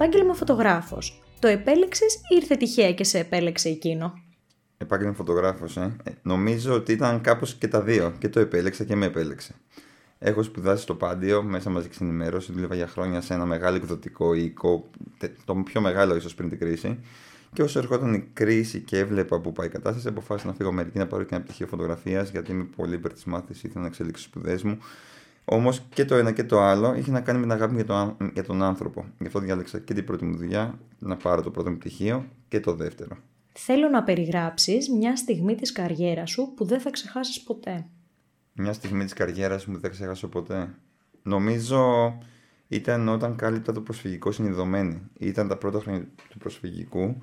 Επάγγελμα φωτογράφος. Το επέλεξες ή ήρθε τυχαία και σε επέλεξε εκείνο; Επάγγελμα φωτογράφος, ε. ε. Νομίζω ότι ήταν κάπως και τα δύο. Και το επέλεξα και με επέλεξε. Έχω σπουδάσει στο Πάντιο μέσα μαζικής ενημέρωσης. Δούλευα για χρόνια σε ένα μεγάλο εκδοτικό οίκο, το πιο μεγάλο ίσως πριν την κρίση. Και όσο ερχόταν η κρίση και έβλεπα που πάει η κατάσταση, αποφάσισα να φύγω μερική να πάρω και ένα πτυχίο φωτογραφίας, γιατί είμαι πολύ υπέρ της μάθησης, ήθελα να εξελίξω τις σπουδές μου. Όμως και το ένα και το άλλο είχε να κάνει με την αγάπη για, το, για τον άνθρωπο. Γι' αυτό διάλεξα και την πρώτη μου δουλειά, να πάρω το πρώτο μου πτυχίο και το δεύτερο. Θέλω να περιγράψεις μια στιγμή της καριέρας σου που δεν θα ξεχάσεις ποτέ. Μια στιγμή της καριέρας μου που δεν θα ξεχάσω ποτέ. Νομίζω ήταν όταν κάλυπτα το προσφυγικό συνειδωμένη. Ήταν τα πρώτα χρόνια του προσφυγικού.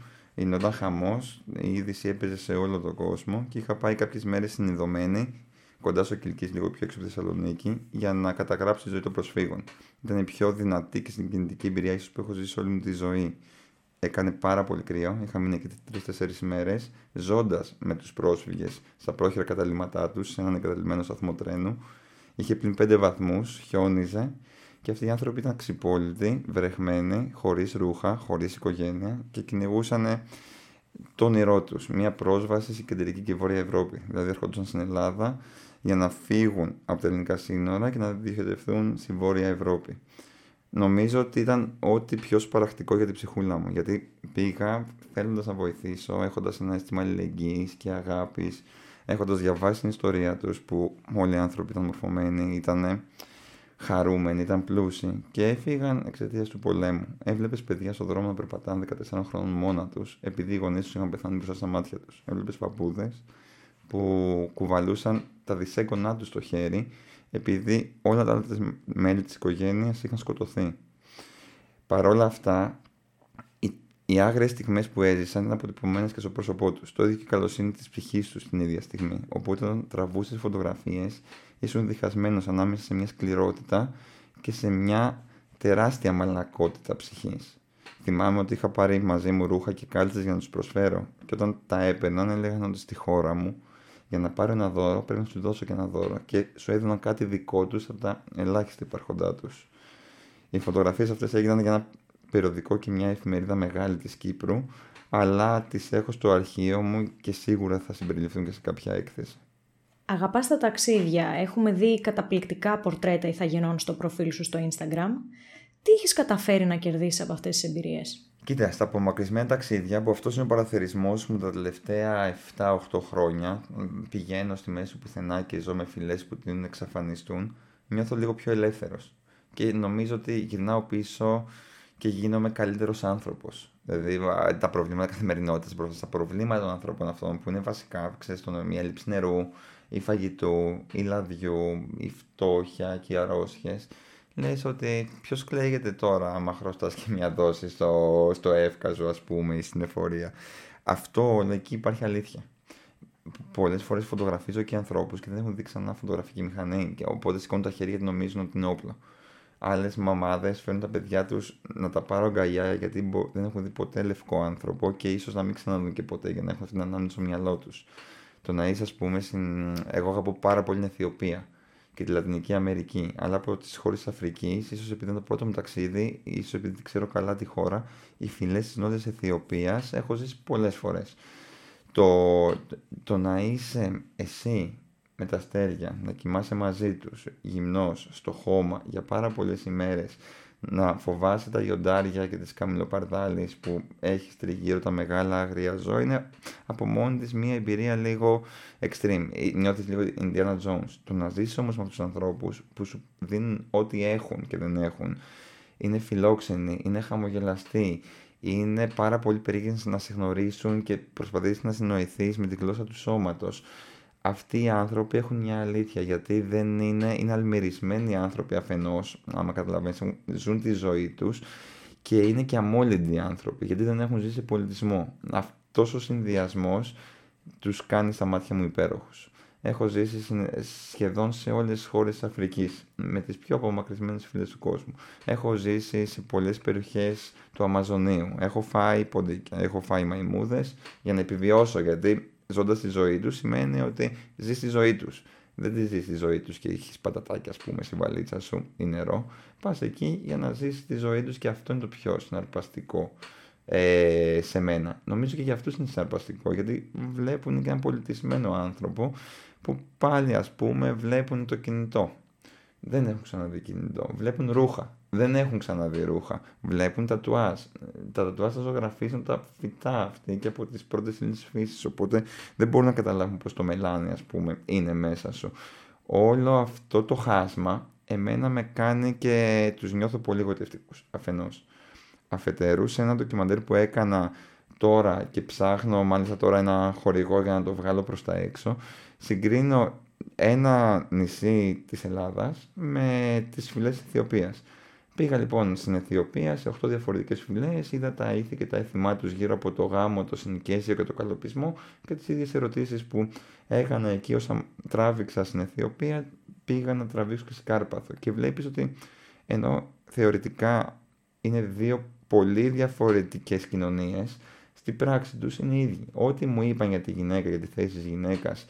όταν χαμός, η είδηση έπαιζε σε όλο τον κόσμο και είχα πάει κάποιες μέρες συνειδωμένη κοντά στο Κυλκής, λίγο πιο έξω από τη Θεσσαλονίκη, για να καταγράψω τη ζωή των προσφύγων. Ήταν η πιο δυνατή και συγκινητική εμπειρία ίσως που έχω ζήσει όλη μου τη ζωή. Έκανε πάρα πολύ κρύο. Είχα μείνει εκεί τρει-τέσσερι μέρες, ζώντας με τους πρόσφυγες στα πρόχειρα καταλήμματά τους, σε έναν εγκαταλειμμένο σταθμό τρένου. Είχε πλην πέντε βαθμούς, χιόνιζε και αυτοί οι άνθρωποι ήταν ξυπόλυτοι, βρεχμένοι, χωρίς ρούχα, χωρίς οικογένεια και κυνηγούσαν το όνειρό τους. Μια πρόσβαση στην κεντρική και βόρεια Ευρώπη. Δηλαδή έρχονταν στην Ελλάδα για να φύγουν από τα ελληνικά σύνορα και να διοχετευτούν στη βόρεια Ευρώπη νομίζω ότι ήταν ό,τι πιο σπαραχτικό για την ψυχούλα μου. Γιατί πήγα θέλοντας να βοηθήσω, έχοντας ένα αίσθημα αλληλεγγύης και αγάπης, έχοντας διαβάσει την ιστορία τους που όλοι οι άνθρωποι ήταν μορφωμένοι, ήταν χαρούμενοι, ήταν πλούσιοι και έφυγαν εξαιτίας του πολέμου. Έβλεπες παιδιά στον δρόμο να περπατάνε 14 χρόνων μόνα τους, επειδή οι γονείς τους είχαν πεθάνει μπροστά στα μάτια τους. Έβλεπες παππούδες που κουβαλούσαν τα δισέγγονά τους στο χέρι επειδή όλα τα άλλα μέλη της οικογένειας είχαν σκοτωθεί. Παρ' όλα αυτά, οι, οι άγριες στιγμές που έζησαν ήταν αποτυπωμένες και στο πρόσωπό τους. Το ίδιο και η καλοσύνη της ψυχής τους την ίδια στιγμή. Οπότε όταν τραβούσες φωτογραφίες, ήσουν διχασμένος ανάμεσα σε μια σκληρότητα και σε μια τεράστια μαλακότητα ψυχής. Θυμάμαι ότι είχα πάρει μαζί μου ρούχα και κάλτσες για να τους προσφέρω και όταν τα έπαιρναν έλεγαν ότι στη χώρα μου για να πάρω ένα δώρο πρέπει να σου δώσω και ένα δώρο και σου έδιναν κάτι δικό τους από τα ελάχιστα υπάρχοντά τους. Οι φωτογραφίες αυτές έγιναν για ένα περιοδικό και μια εφημερίδα μεγάλη της Κύπρου, αλλά τις έχω στο αρχείο μου και σίγουρα θα συμπεριληφθούν και σε κάποια έκθεση. Αγαπάς τα ταξίδια. Έχουμε δει καταπληκτικά πορτρέτα ηθαγενών στο προφίλ σου στο Instagram. Τι έχεις καταφέρει να κερδίσεις από αυτές τις εμπειρίες; Κοίτα, στα απομακρυσμένα ταξίδια, που αυτός είναι ο παραθερισμό μου τα τελευταία 7-8 χρόνια, πηγαίνω στη μέση πουθενά και ζω με φυλές που την να εξαφανιστούν, νιώθω λίγο πιο ελεύθερος. Και νομίζω ότι γυρνάω πίσω και γίνομαι καλύτερος άνθρωπος. Δηλαδή, τα προβλήματα καθημερινότητας μπροστά στα προβλήματα των ανθρώπων αυτών που είναι βασικά, ξέρεις, το η έλλειψη νερού, η φαγητού, η λαδιού, η φτώχεια και οι αρρώστιες λες ότι ποιος κλαίγεται τώρα άμα χρωστάς και μια δόση στο, στο εύκαζο ας πούμε ή στην εφορία; Αυτό εκεί υπάρχει αλήθεια. Πολλές φορές φωτογραφίζω και ανθρώπους και δεν έχουν δει ξανά φωτογραφική μηχανή. Και οπότε σηκώνουν τα χέρια και νομίζουν ότι είναι όπλο. Άλλες μαμάδες φέρνουν τα παιδιά τους να τα πάρουν αγκαλιά γιατί δεν έχουν δει ποτέ λευκό άνθρωπο και ίσως να μην ξαναδούν και ποτέ για να έχουν αυτή την ανάγκη στο μυαλό τους. Το να είσαι, ας πούμε, στην... εγώ αγαπώ πάρα πολύ την Αιθιοπία και τη Λατινική Αμερική, αλλά από τις χώρες της Αφρικής, ίσως επειδή είναι το πρώτο μου ταξίδι, ίσως επειδή ξέρω καλά τη χώρα, οι φυλές της Νότιας Αιθιοπίας έχω ζήσει πολλές φορές. Το, το να είσαι εσύ με τα αστέρια, να κοιμάσαι μαζί τους, γυμνός, στο χώμα για πάρα πολλές ημέρες, να φοβάσαι τα λιοντάρια και τις καμιλοπαρδάλεις που έχεις τριγύρω τα μεγάλα αγρία ζώα είναι από μόνη της μια εμπειρία λίγο extreme. Ε, νιώθεις λίγο Indiana Jones. Το να ζήσεις όμως με αυτούς τους ανθρώπους που σου δίνουν ό,τι έχουν και δεν έχουν είναι φιλόξενοι, είναι χαμογελαστοί, είναι πάρα πολύ περίεργοι να σε γνωρίσουν και προσπαθείς να συνοηθείς με τη γλώσσα του σώματος αυτοί οι άνθρωποι έχουν μια αλήθεια γιατί δεν είναι, είναι αλμυρισμένοι άνθρωποι αφενός, άμα καταλαβαίνεις, ζουν τη ζωή τους και είναι και αμόλυντοι άνθρωποι γιατί δεν έχουν ζήσει πολιτισμό. Αυτός ο συνδυασμός τους κάνει στα μάτια μου υπέροχους. Έχω ζήσει σχεδόν σε όλες τις χώρες της Αφρικής, με τις πιο απομακρυσμένες φίλες του κόσμου. Έχω ζήσει σε πολλές περιοχές του Αμαζονίου. Έχω φάει ποντίκια, έχω φάει μαϊμούδες για να επιβιώσω, γιατί ζώντας τη ζωή τους σημαίνει ότι ζεις τη ζωή τους. Δεν τη ζεις τη ζωή τους και έχεις πατατάκια, ας πούμε, στη βαλίτσα σου ή νερό. Πας εκεί για να ζήσει τη ζωή τους και αυτό είναι το πιο συναρπαστικό ε, σε μένα. Νομίζω και για αυτούς είναι συναρπαστικό γιατί βλέπουν και έναν πολιτισμένο άνθρωπο που πάλι ας πούμε βλέπουν το κινητό. Δεν έχουν ξαναδεί κινητό. Βλέπουν ρούχα. Δεν έχουν ξαναδεί ρούχα. Βλέπουν τα τουάζ. Τα τατουάζ θα ζωγραφίσουν τα φυτά αυτή και από τις πρώτες ύλες φύσης. Οπότε δεν μπορούν να καταλάβουν πως το μελάνι ας πούμε είναι μέσα σου. Όλο αυτό το χάσμα εμένα με κάνει και τους νιώθω πολύ γοητευτικούς αφενός. Αφετέρου σε ένα ντοκιμαντέρ που έκανα τώρα και ψάχνω μάλιστα τώρα ένα χορηγό για να το βγάλω προς τα έξω συγκρίνω ένα νησί της Ελλάδας με τις φυλές της Αιθιοπίας. Πήγα λοιπόν στην Αιθιοπία σε 8 διαφορετικές φυλές, είδα τα ήθη και τα έθιμά τους γύρω από το γάμο, το συνοικέσιο και το καλοπισμό και τις ίδιες ερωτήσεις που έκανα εκεί όσα τράβηξα στην Αιθιοπία πήγα να τραβήξω και σε Κάρπαθο και βλέπεις ότι ενώ θεωρητικά είναι δύο πολύ διαφορετικές κοινωνίες, στην πράξη τους είναι ίδιοι. Ό,τι μου είπαν για τη γυναίκα, για τη θέση της γυναίκας,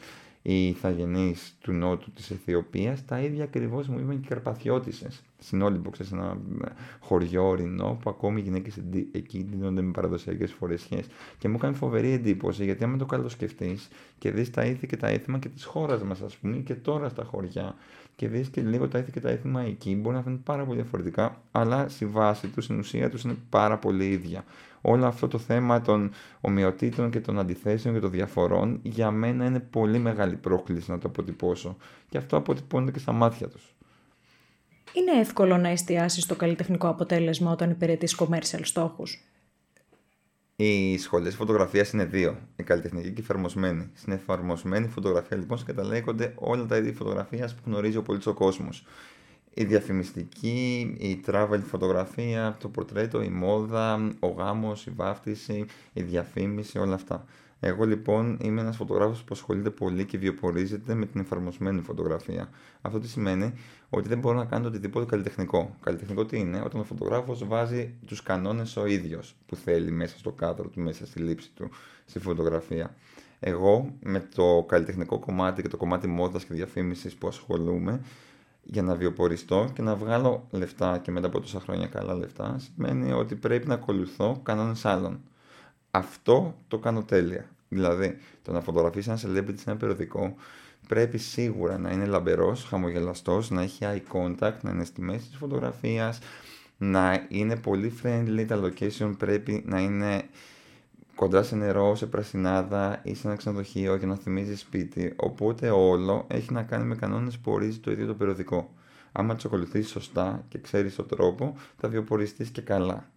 οι ηθαγενείς του νότου της Αιθιοπίας, τα ίδια ακριβώς μου είπαν και οι Καρπαθιώτισες. Στην Όλυμπο, σε ένα χωριό ορεινό, που ακόμη οι γυναίκες εκεί δίνονται με παραδοσιακές φορεσιές. Και μου έκανε φοβερή εντύπωση, γιατί άμα το καλοσκεφτείς και δεις τα ήθη και τα έθιμα και της χώρας μας, ας πούμε, και τώρα στα χωριά, και δεις και λίγο τα ήθη και τα έθιμα εκεί, μπορεί να φαίνουν πάρα πολύ διαφορετικά, αλλά στη βάση τους, στην ουσία τους είναι πάρα πολύ ίδια όλο αυτό το θέμα των ομοιοτήτων και των αντιθέσεων και των διαφορών για μένα είναι πολύ μεγάλη πρόκληση να το αποτυπώσω και αυτό αποτυπώνεται και στα μάτια τους. Είναι εύκολο να εστιάσεις στο καλλιτεχνικό αποτέλεσμα όταν υπηρετείς commercial στόχους; Οι σχολές φωτογραφίας είναι δύο. Η καλλιτεχνική και η εφαρμοσμένη. Στην εφαρμοσμένη φωτογραφία λοιπόν συγκαταλέγονται όλα τα είδη φωτογραφίας που γνωρίζει ο πολίτη ο κόσμος η διαφημιστική, η travel φωτογραφία, το πορτρέτο, η μόδα, ο γάμος, η βάφτιση, η διαφήμιση, όλα αυτά. Εγώ λοιπόν είμαι ένας φωτογράφος που ασχολείται πολύ και βιοπορίζεται με την εφαρμοσμένη φωτογραφία. Αυτό τι σημαίνει; Ότι δεν μπορώ να κάνω οτιδήποτε καλλιτεχνικό. Καλλιτεχνικό τι είναι, όταν ο φωτογράφος βάζει τους κανόνες ο ίδιος που θέλει μέσα στο κάδρο του, μέσα στη λήψη του, στη φωτογραφία. Εγώ με το καλλιτεχνικό κομμάτι και το κομμάτι μόδας και διαφήμισης που ασχολούμαι για να βιοποριστώ και να βγάλω λεφτά και μετά από τόσα χρόνια καλά λεφτά σημαίνει ότι πρέπει να ακολουθώ κανόνες άλλων. Αυτό το κάνω τέλεια. Δηλαδή, το να φωτογραφίσει ένα celebrity σε ένα περιοδικό πρέπει σίγουρα να είναι λαμπερός, χαμογελαστός, να έχει eye contact, να είναι στη μέση της φωτογραφίας, να είναι πολύ friendly, τα location πρέπει να είναι κοντά σε νερό, σε πρασινάδα ή σε ένα ξενοδοχείο για να θυμίζει σπίτι. Οπότε όλο έχει να κάνει με κανόνες που ορίζει το ίδιο το περιοδικό. Άμα του ακολουθήσεις σωστά και ξέρεις τον τρόπο, θα βιοποριστείς και καλά.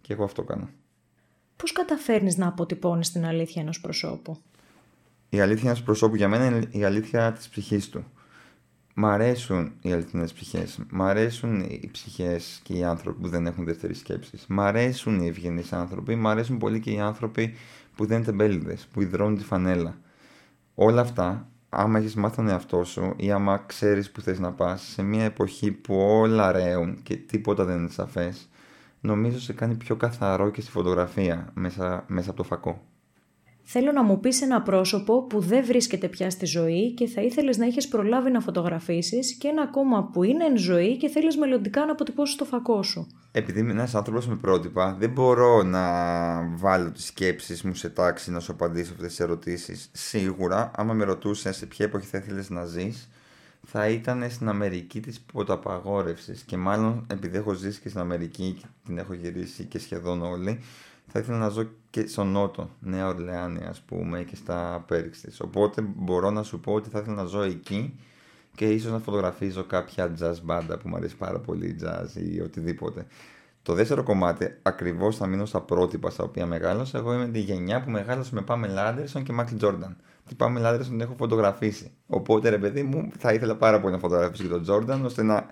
Και εγώ αυτό κάνω. Πώς καταφέρνεις να αποτυπώνεις την αλήθεια ενός προσώπου, Η αλήθεια ενός προσώπου για μένα είναι η αλήθεια της ψυχής του. Μ' αρέσουν οι αληθινές ψυχές. Μ' αρέσουν οι ψυχές και οι άνθρωποι που δεν έχουν δεύτερης σκέψης. Μ' αρέσουν οι ευγενείς άνθρωποι. Μ' αρέσουν πολύ και οι άνθρωποι που δεν είναι τεμπέληδες, που υδρώνουν τη φανέλα. Όλα αυτά, άμα έχεις μάθει τον εαυτό σου ή άμα ξέρεις που θες να πας σε μια εποχή που όλα ρέουν και τίποτα δεν είναι σαφές, νομίζω σε κάνει πιο καθαρό και στη φωτογραφία μέσα, μέσα από το φακό. Θέλω να μου πεις ένα πρόσωπο που δεν βρίσκεται πια στη ζωή και θα ήθελες να είχες προλάβει να φωτογραφίσεις και ένα ακόμα που είναι εν ζωή και θέλεις μελλοντικά να αποτυπώσεις το φακό σου. Επειδή είμαι ένας άνθρωπος με πρότυπα, δεν μπορώ να βάλω τις σκέψεις μου σε τάξη να σου απαντήσω αυτές τις ερωτήσεις. Σίγουρα, άμα με ρωτούσες σε ποια εποχή θα ήθελες να ζεις, θα ήταν στην Αμερική της ποταπαγόρευσης και μάλλον επειδή έχω ζήσει και στην Αμερική και την έχω γυρίσει και σχεδόν όλοι, θα ήθελα να ζω και στο Νότο, Νέα Ορλεάνη ας πούμε και στα Πέριξ της. Οπότε μπορώ να σου πω ότι θα ήθελα να ζω εκεί και ίσως να φωτογραφίζω κάποια jazz μπάντα που μου αρέσει πάρα πολύ jazz ή οτιδήποτε. Το δεύτερο κομμάτι ακριβώς θα μείνω στα πρότυπα στα οποία μεγάλωσα. Εγώ είμαι τη γενιά που μεγάλωσε με Πάμε Λάντερσον και Μάκλ Τζόρνταν. Τη Πάμε Λάντερσον την έχω φωτογραφίσει. Οπότε ρε παιδί μου θα ήθελα πάρα πολύ να φωτογραφίσω και τον Τζόρνταν ώστε να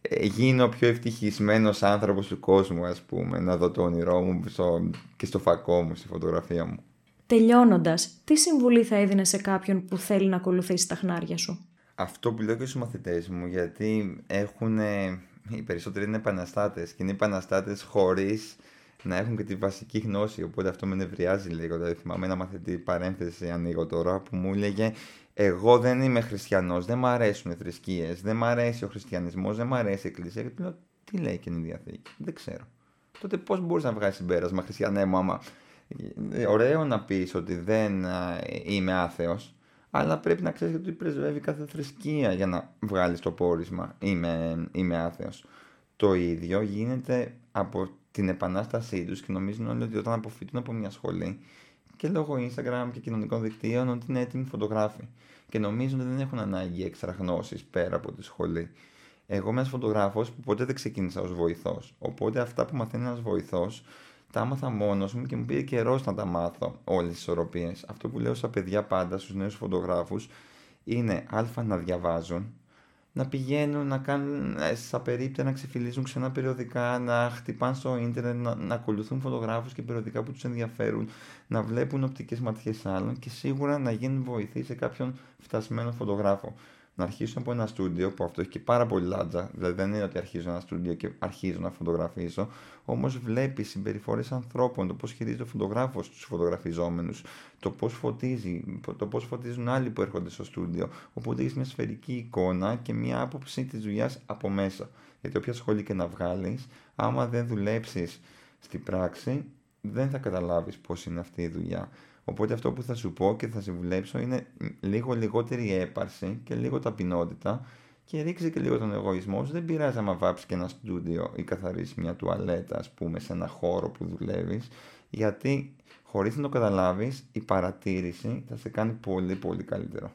ε, γίνω ο πιο ευτυχισμένος άνθρωπος του κόσμου ας πούμε να δω το όνειρό μου και στο φακό μου, στη φωτογραφία μου. Τελειώνοντας, τι συμβουλή θα έδινε σε κάποιον που θέλει να ακολουθήσει τα χνάρια σου; Αυτό που λέω και στους μαθητές μου γιατί έχουν, οι περισσότεροι είναι επαναστάτες και είναι επαναστάτες χωρίς να έχουν και τη βασική γνώση. Οπότε αυτό με νευριάζει λίγο. Δηλαδή, θυμάμαι ένα μαθητή παρένθεση ανοίγω τώρα που μου έλεγε Εγώ δεν είμαι χριστιανός, δεν μου αρέσουν οι θρησκείες, δεν μου αρέσει ο χριστιανισμός, δεν μου αρέσει η εκκλησία. Και του λέω Τι λέει και η διαθήκη. Δεν ξέρω. Τότε πώς μπορείς να βγάλεις συμπέρασμα, χριστιανέ μου, άμα. Ε, ωραίο να πεις ότι δεν είμαι άθεος, αλλά πρέπει να ξέρεις ότι πρεσβεύει κάθε θρησκεία για να βγάλεις το πόρισμα. Είμαι, είμαι άθεος. Το ίδιο γίνεται από την επανάστασή τους και νομίζουν όλοι ότι όταν αποφύτουν από μια σχολή και λόγω Instagram και κοινωνικών δικτύων ότι είναι έτοιμοι φωτογράφοι και νομίζουν ότι δεν έχουν ανάγκη έξτρα γνώσει πέρα από τη σχολή. Εγώ είμαι ένας φωτογράφος που ποτέ δεν ξεκίνησα ως βοηθός. Οπότε αυτά που μαθαίνει ένα βοηθός τα άμαθα μόνος μου και μου πήρε καιρός να τα μάθω όλες τις ισορροπίες. Αυτό που λέω στα παιδιά πάντα, στους νέους φωτογράφους, είναι α να διαβάζουν, να πηγαίνουν να κάνουν ε, στα περίπτωση να ξεφυλίζουν ξανά περιοδικά, να χτυπάνε στο ίντερνετ, να, να ακολουθούν φωτογράφους και περιοδικά που τους ενδιαφέρουν, να βλέπουν οπτικές ματιές άλλων και σίγουρα να γίνουν βοηθοί σε κάποιον φτασμένο φωτογράφο να αρχίσω από ένα στούντιο που αυτό έχει και πάρα πολύ λάτζα. Δηλαδή δεν είναι ότι αρχίζω ένα στούντιο και αρχίζω να φωτογραφίσω. Όμως βλέπει συμπεριφορές ανθρώπων, το πώς χειρίζεται ο φωτογράφος τους φωτογραφιζόμενους, το πώς φωτίζει, το πώς φωτίζουν άλλοι που έρχονται στο στούντιο. Οπότε έχεις μια σφαιρική εικόνα και μια άποψη της δουλειάς από μέσα. Γιατί όποια σχολή και να βγάλεις, άμα δεν δουλέψεις στην πράξη, δεν θα καταλάβεις πώς είναι αυτή η δουλειά. Οπότε αυτό που θα σου πω και θα συμβουλέψω είναι λίγο λιγότερη έπαρση και λίγο ταπεινότητα και ρίξει και λίγο τον εγωισμό σου. Δεν πειράζει άμα βάψεις και ένα στούντιο ή καθαρίσει μια τουαλέτα, ας πούμε, σε ένα χώρο που δουλεύεις, γιατί χωρίς να το καταλάβεις, η παρατήρηση θα σε κάνει πολύ πολύ καλύτερο.